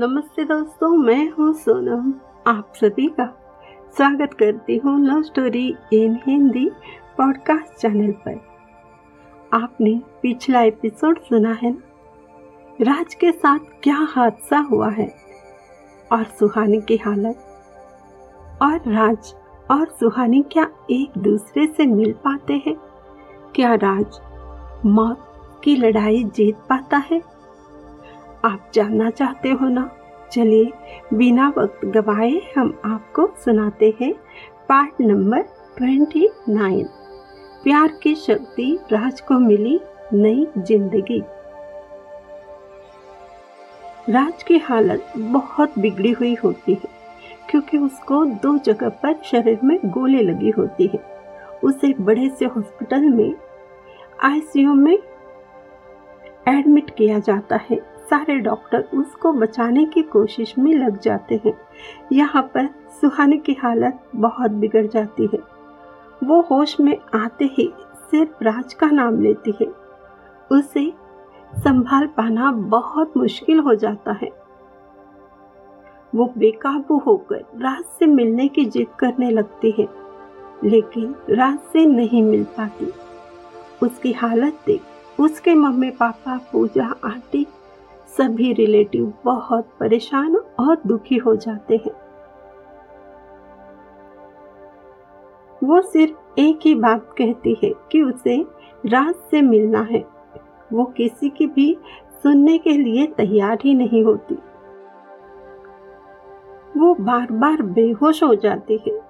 नमस्ते दोस्तों, मैं हूँ सोनम। आप सभी का स्वागत करती हूँ love story in Hindi podcast channel पर। आपने पिछला एपिसोड सुना है ना? राज के साथ क्या हादसा हुआ है? और सुहानी की हालत? और राज और सुहानी क्या एक दूसरे से मिल पाते हैं? क्या राज मौत की लड़ाई जीत पाता है? आप जानना चाहते हो ना? चलिए, बिना वक्त गवाए हम आपको सुनाते हैं पार्ट नंबर ट्वेंटी नाइन प्यार की शक्ति राज को मिली नई ज़िंदगी। राज की हालत बहुत बिगड़ी हुई होती है, क्योंकि उसको दो जगह पर शरीर में गोली लगी होती है। उसे बड़े से हॉस्पिटल में आईसीयू में एडमिट किया जाता है। सारे डॉक्टर उसको बचाने की कोशिश में लग जाते हैं। यहाँ पर सुहानी की हालत बहुत बिगड़ जाती है। वो होश में आते ही सिर्फ़ राज का नाम लेती है। उसे संभाल पाना बहुत मुश्किल हो जाता है। वो बेकाबू होकर राज से मिलने की जिद करने लगती है, लेकिन राज से नहीं मिल पाती। उसकी हालत देख उसके मम्मी पापा पूजा आंटी सभी रिलेटिव बहुत परेशान और दुखी हो जाते हैं। वो सिर्फ़ एक ही बात कहती है कि उसे राज से मिलना है। वो किसी की भी सुनने के लिए तैयार ही नहीं होती। वो बार बार बेहोश हो जाती है।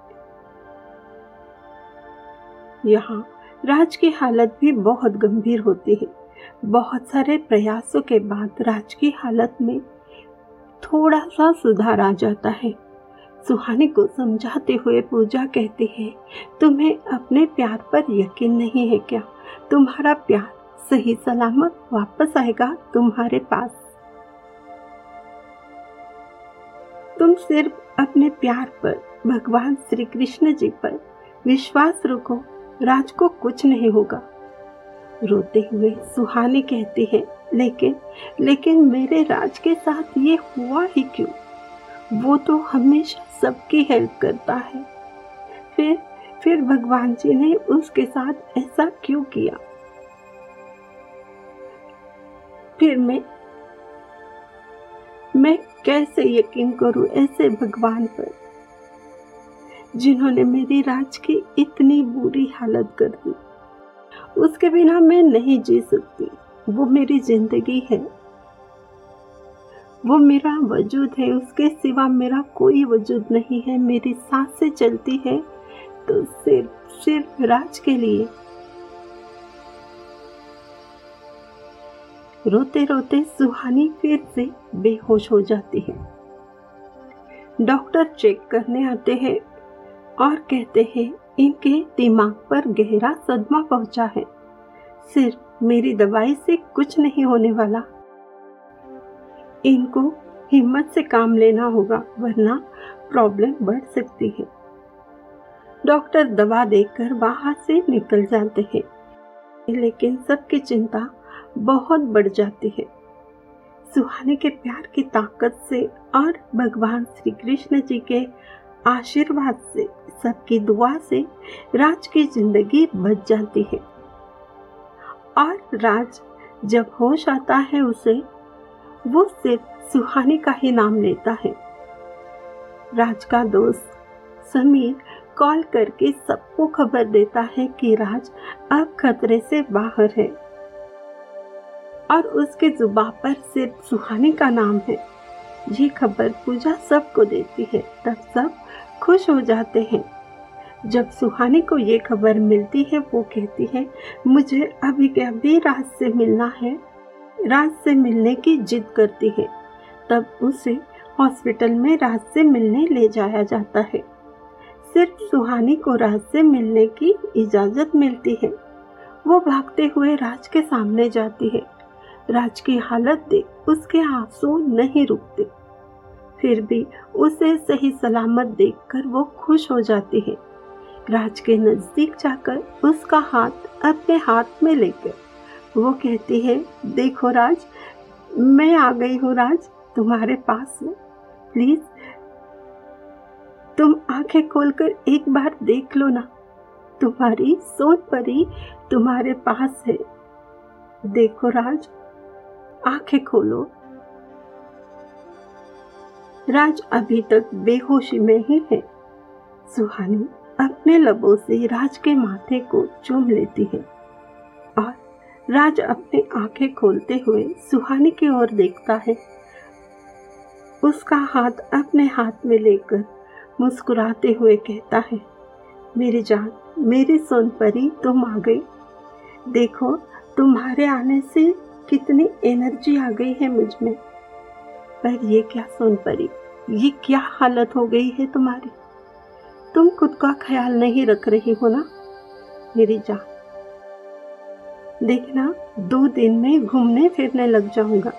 यहाँ राज की हालत भी बहुत गंभीर होती है। बहुत सारे प्रयासों के बाद राज की हालत में थोड़ा सा सुधार आ जाता है। सुहानी को समझाते हुए पूजा कहती है, तुम्हें अपने प्यार पर यकीन नहीं है क्या? तुम्हारा प्यार सही सलामत वापस आएगा तुम्हारे पास। तुम सिर्फ़ अपने प्यार पर, भगवान श्री कृष्ण जी पर विश्वास रखो, राज को कुछ नहीं होगा। रोते हुए सुहानी कहती है, लेकिन लेकिन मेरे राज के साथ ये हुआ ही क्यों? वो तो हमेशा सबकी हेल्प करता है। फिर फिर भगवान जी ने उसके साथ ऐसा क्यों किया? फिर मैं मैं कैसे यकीन करूँ ऐसे भगवान पर, जिन्होंने मेरी राज की इतनी बुरी हालत कर दी? उसके बिना मैं नहीं जी सकती। वो मेरी ज़िंदगी है। वो मेरा वजूद है। उसके सिवा मेरा कोई वजूद नहीं है। मेरी साँसें चलती है तो सिर्फ़ सिर्फ़ राज के लिए। रोते रोते सुहानी फिर से बेहोश हो जाती है। डॉक्टर चेक करने आते हैं और कहते हैं इनके दिमाग पर गहरा सदमा पहुँचा है। सिर्फ़ मेरी दवाई से कुछ नहीं होने वाला। इनको हिम्मत से काम लेना होगा, वरना प्रॉब्लम बढ़ सकती है। डॉक्टर दवा देकर बाहर से निकल जाते हैं, लेकिन सबकी चिंता बहुत बढ़ जाती है। सुहाने के प्यार की ताकत से और भगवान श्री कृष्ण जी के आशीर्वाद से, सबकी दुआ से राज की ज़िंदगी बच जाती है। और राज जब होश आता है उसे, वो सिर्फ़ सुहानी का ही नाम लेता है। राज का दोस्त समीर कॉल करके सबको खबर देता है कि राज अब खतरे से बाहर है। और उसके जुबा पर सिर्फ़ सुहानी का नाम है। ये खबर पूजा सबको देती है, तब सब खुश हो जाते हैं। जब सुहानी को ये खबर मिलती है, वो कहती है, मुझे अभी के अभी राज से मिलना है। राज से मिलने की जिद करती है। तब उसे हॉस्पिटल में राज से मिलने ले जाया जाता है। सिर्फ़ सुहानी को राज से मिलने की इजाज़त मिलती है। वो भागते हुए राज के सामने जाती है। राज की हालत देख उसके आँसू नहीं रुकते। फिर भी उसे सही सलामत देखकर वो खुश हो जाती है। राज के नज़दीक जाकर उसका हाथ अपने हाथ में लेकर वो कहती है, देखो राज, मैं आ गई हूँ राज, तुम्हारे पास हूँ प्लीज़, तुम आँखें खोलकर एक बार देख लो ना। तुम्हारी सोन परी तुम्हारे पास है। देखो राज, आँखें खोलो। राज अभी तक बेहोशी में ही है। सुहानी अपने लबों से राज के माथे को चूम लेती है और राज अपनी आँखें खोलते हुए सुहानी की ओर देखता है। उसका हाथ अपने हाथ में लेकर मुस्कुराते हुए कहता है, मेरी जान, मेरी सोनपरी तुम आ गई। देखो, तुम्हारे आने से कितनी एनर्जी आ गई है मुझमें। पर ये क्या सोनपरी ये क्या हालत हो गई है तुम्हारी? तुम खुद का ख्याल नहीं रख रही हो ना, मेरी जान? देखना, दो दिन में घूमने फिरने लग जाऊँगा।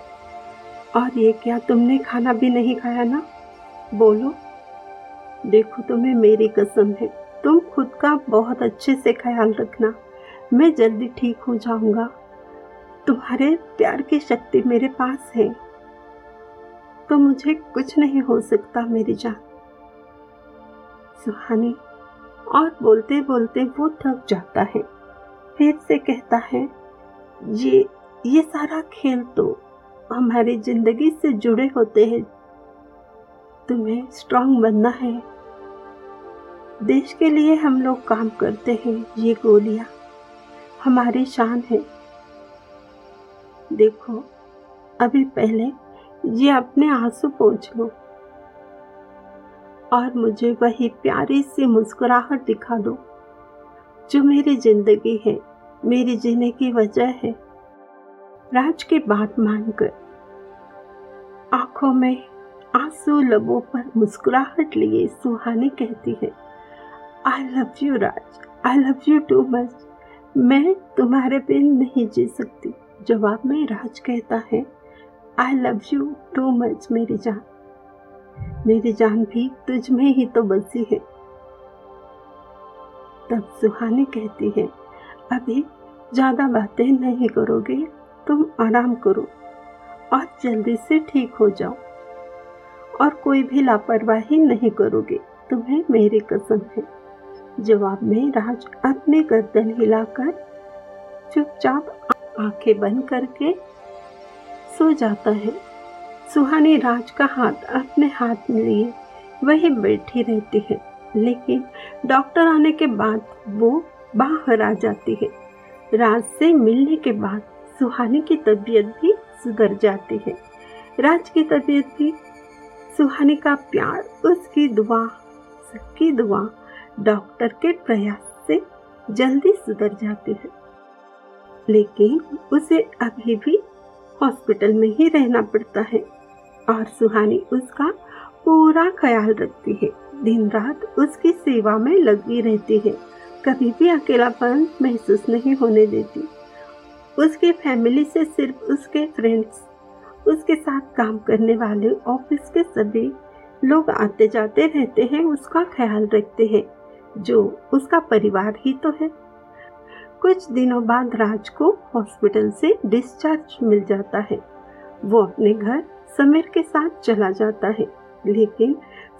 और ये क्या तुमने खाना भी नहीं खाया ना? बोलो। देखो तुम्हें मेरी कसम है, तुम खुद का बहुत अच्छे से ख्याल रखना, मैं जल्दी ठीक हो जाऊँगा। तुम्हारे प्यार की शक्ति मेरे पास है। तो मुझे कुछ नहीं हो सकता, मेरी जान। सुहानी, और बोलते बोलते वो थक जाता है। फिर से कहता है, ये ये सारा खेल तो हमारी ज़िंदगी से जुड़े होते हैं। तुम्हें स्ट्रांग बनना है। देश के लिए हम लोग काम करते हैं, ये गोलियाँ। हमारी शान है। देखो, अभी पहले ये अपने आँसू पोछ लो। और मुझे वही प्यारी सी मुस्कुराहट दिखा दो, जो मेरी ज़िंदगी है, मेरी जीने की वजह है। राज की बात मानकर आँखों में आँसू लबों पर मुस्कुराहट लिए सुहानी कहती है I love you Raj. I love you too much मैं तुम्हारे बिन नहीं जी सकती, जवाब में राज कहता है। I love you too much मेरी जान। मेरी जान भी तुझ में ही तो बसी है। तब सुहानी कहती है, अभी ज़्यादा बातें नहीं करोगे, तुम आराम करो और जल्दी से ठीक हो जाओ। और कोई भी लापरवाही नहीं करोगे, तुम्हें मेरी कसम है। जवाब में राज अपने गर्दन हिलाकर चुपचाप आँखें बंद करके सो जाता है। सुहानी राज का हाथ अपने हाथ में लिए, वही बैठी रहती है। लेकिन डॉक्टर आने के बाद वो बाहर आ जाती है। राज से मिलने के बाद सुहानी की तबीयत भी सुधर जाती है। राज की तबीयत भी, सुहानी का प्यार, उसकी दुआ, सबकी दुआ डॉक्टर के प्रयास से जल्दी सुधर जाती है। लेकिन उसे अभी भी हॉस्पिटल में ही रहना पड़ता है। और सुहानी उसका पूरा ख्याल रखती है। दिन रात उसकी सेवा में लगी रहती है। कभी भी अकेलापन महसूस नहीं होने देती। उसकी फैमिली से सिर्फ़ उसके फ्रेंड्स उसके साथ काम करने वाले, ऑफ़िस के सभी लोग आते जाते रहते हैं, उसका ख्याल रखते हैं। जो उसका परिवार ही तो है। कुछ दिनों बाद राज को हॉस्पिटल से डिस्चार्ज मिल जाता है। वो अपने घर समीर के साथ चला जाता है, लेकिन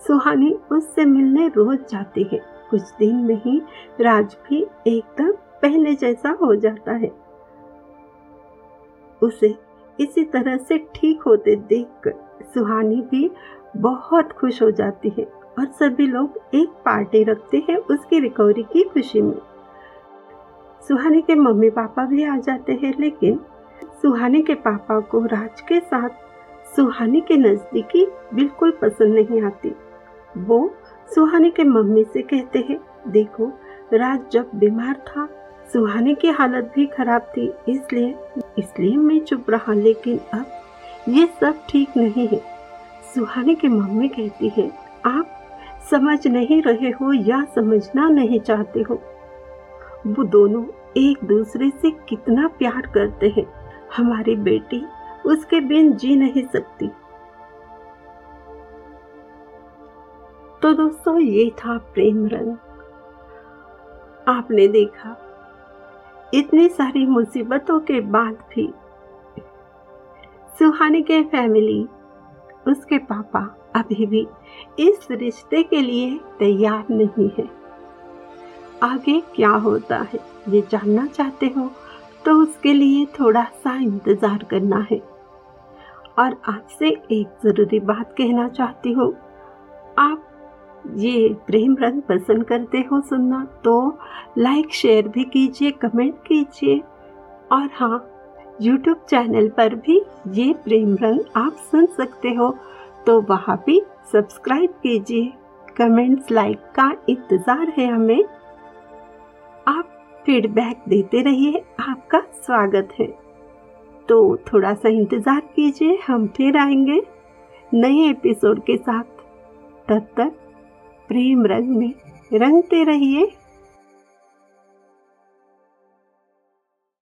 सुहानी उससे मिलने रोज जाती है। कुछ दिन में ही राज भी एकदम पहले जैसा हो जाता है। उसे इसी तरह से ठीक होते देखकर सुहानी भी बहुत खुश हो जाती है और सभी लोग एक पार्टी रखते हैं उसकी रिकवरी की खुशी में। सुहानी के मम्मी पापा भी आ जाते हैं, लेकिन सुहानी के पापा को राज के साथ सुहानी के नज़दीकी बिल्कुल पसंद नहीं आती। वो सुहानी के मम्मी से कहते हैं, देखो, राज जब बीमार था, सुहानी की हालत भी खराब थी, इसलिए इसलिए मैं चुप रहा, लेकिन अब ये सब ठीक नहीं है। सुहानी की मम्मी कहती है, आप समझ नहीं रहे हो या समझना नहीं चाहते हो। वो दोनों एक दूसरे से कितना प्यार करते हैं। हमारी बेटी उसके बिन जी नहीं सकती। तो दोस्तों, ये था प्रेम रंग। आपने देखा, इतनी सारी मुसीबतों के बाद भी सुहानी के फैमिली, उसके पापा अभी भी इस रिश्ते के लिए तैयार नहीं है। आगे क्या होता है? ये जानना चाहते हो तो उसके लिए थोड़ा सा इंतज़ार करना है। और आपसे एक ज़रूरी बात कहना चाहती हूँ। आप ये प्रेम रंग पसंद करते हो सुनना तो लाइक शेयर भी कीजिए कमेंट कीजिए। और हाँ यूट्यूब चैनल पर भी ये प्रेम रंग आप सुन सकते हो। तो वहाँ भी सब्सक्राइब कीजिए। कमेंट्स लाइक का इंतज़ार है हमें। आप फीडबैक देते रहिए, आपका स्वागत है। तो थोड़ा सा इंतज़ार कीजिए, हम फिर आएँगे नए एपिसोड के साथ। तब तक प्रेम रंग में रंगते रहिए।